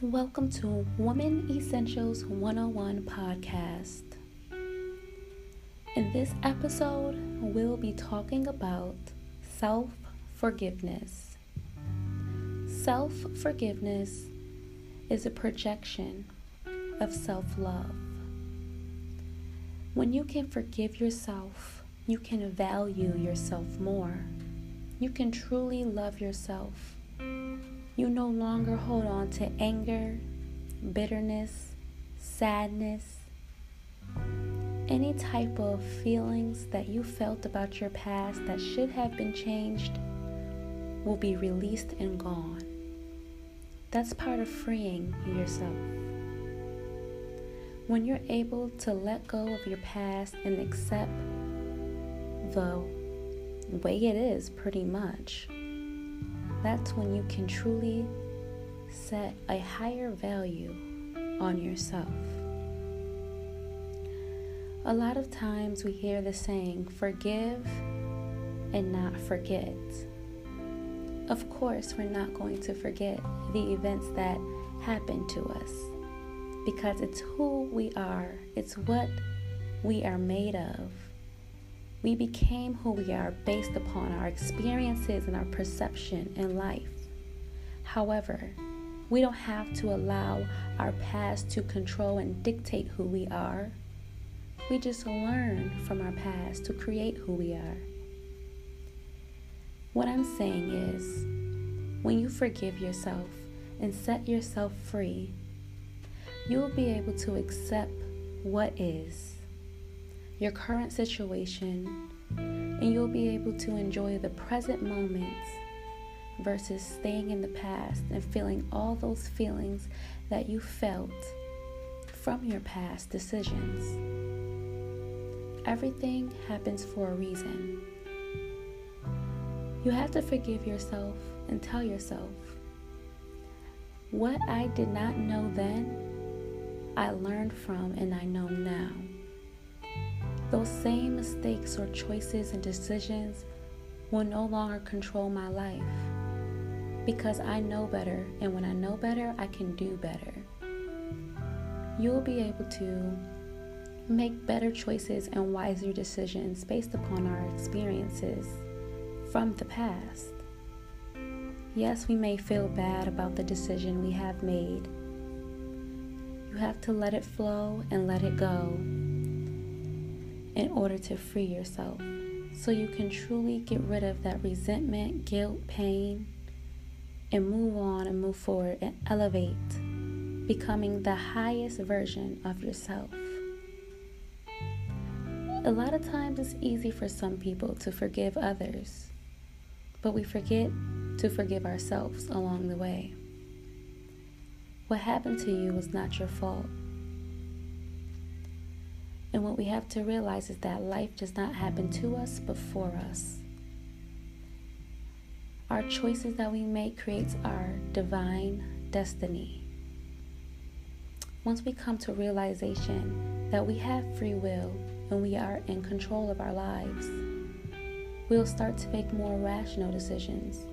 Welcome to Women Essentials 101 podcast. In this episode, we'll be talking about self forgiveness. Self forgiveness is a projection of self love. When you can forgive yourself, you can value yourself more. You can truly love yourself you no longer hold on to anger, bitterness, sadness, any type of feelings that you felt about your past that should have been changed will be released and gone. That's part of freeing yourself. When you're able to let go of your past and accept the way it is, pretty much that's when you can truly set a higher value on yourself. A lot of times we hear the saying, forgive and not forget. Of course, we're not going to forget the events that happened to us because it's who we are, it's what we are made of. We became who we are based upon our experiences and our perception in life. However, we don't have to allow our past to control and dictate who we are. We just learn from our past to create who we are. What I'm saying is, when you forgive yourself and set yourself free, you will be able to accept what is your current situation, and you'll be able to enjoy the present moments versus staying in the past and feeling all those feelings that you felt from your past decisions. Everything happens for a reason. You have to forgive yourself and tell yourself, what I did not know then, I learned from and I know now. Those same mistakes or choices and decisions will no longer control my life because I know better, and when I know better, I can do better. You'll be able to make better choices and wiser decisions based upon our experiences from the past. Yes, we may feel bad about the decision we have made. You have to let it flow and let it go in order to free yourself so you can truly get rid of that resentment, guilt, pain, and move on and move forward and elevate, becoming the highest version of yourself. A lot of times it's easy for some people to forgive others, but we forget to forgive ourselves along the way. What happened to you was not your fault. And what we have to realize is that life does not happen to us but for us. Our choices that we make creates our divine destiny. Once we come to realization that we have free will and we are in control of our lives, we'll start to make more rational decisions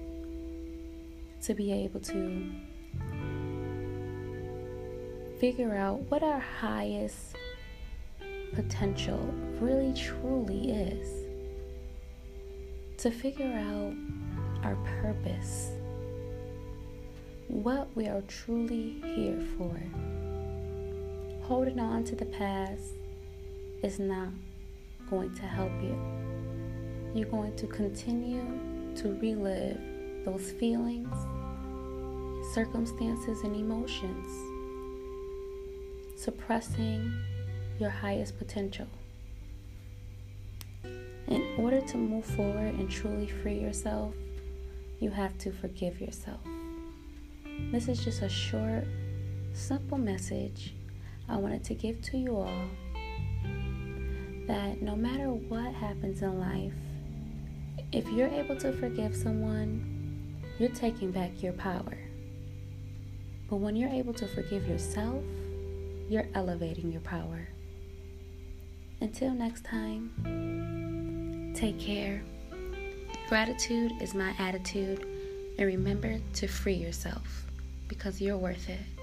to be able to figure out what our highest potential really truly is. To figure out our purpose, what we are truly here for. Holding on to the past is not going to help you. You're going to continue to relive those feelings, circumstances, and emotions, suppressing your highest potential. In order to move forward and truly free yourself, you have to forgive yourself. This is just a short, simple message I wanted to give to you all that no matter what happens in life, if you're able to forgive someone, you're taking back your power. But when you're able to forgive yourself, you're elevating your power. Until next time, take care. Gratitude is my attitude, and remember to free yourself because you're worth it.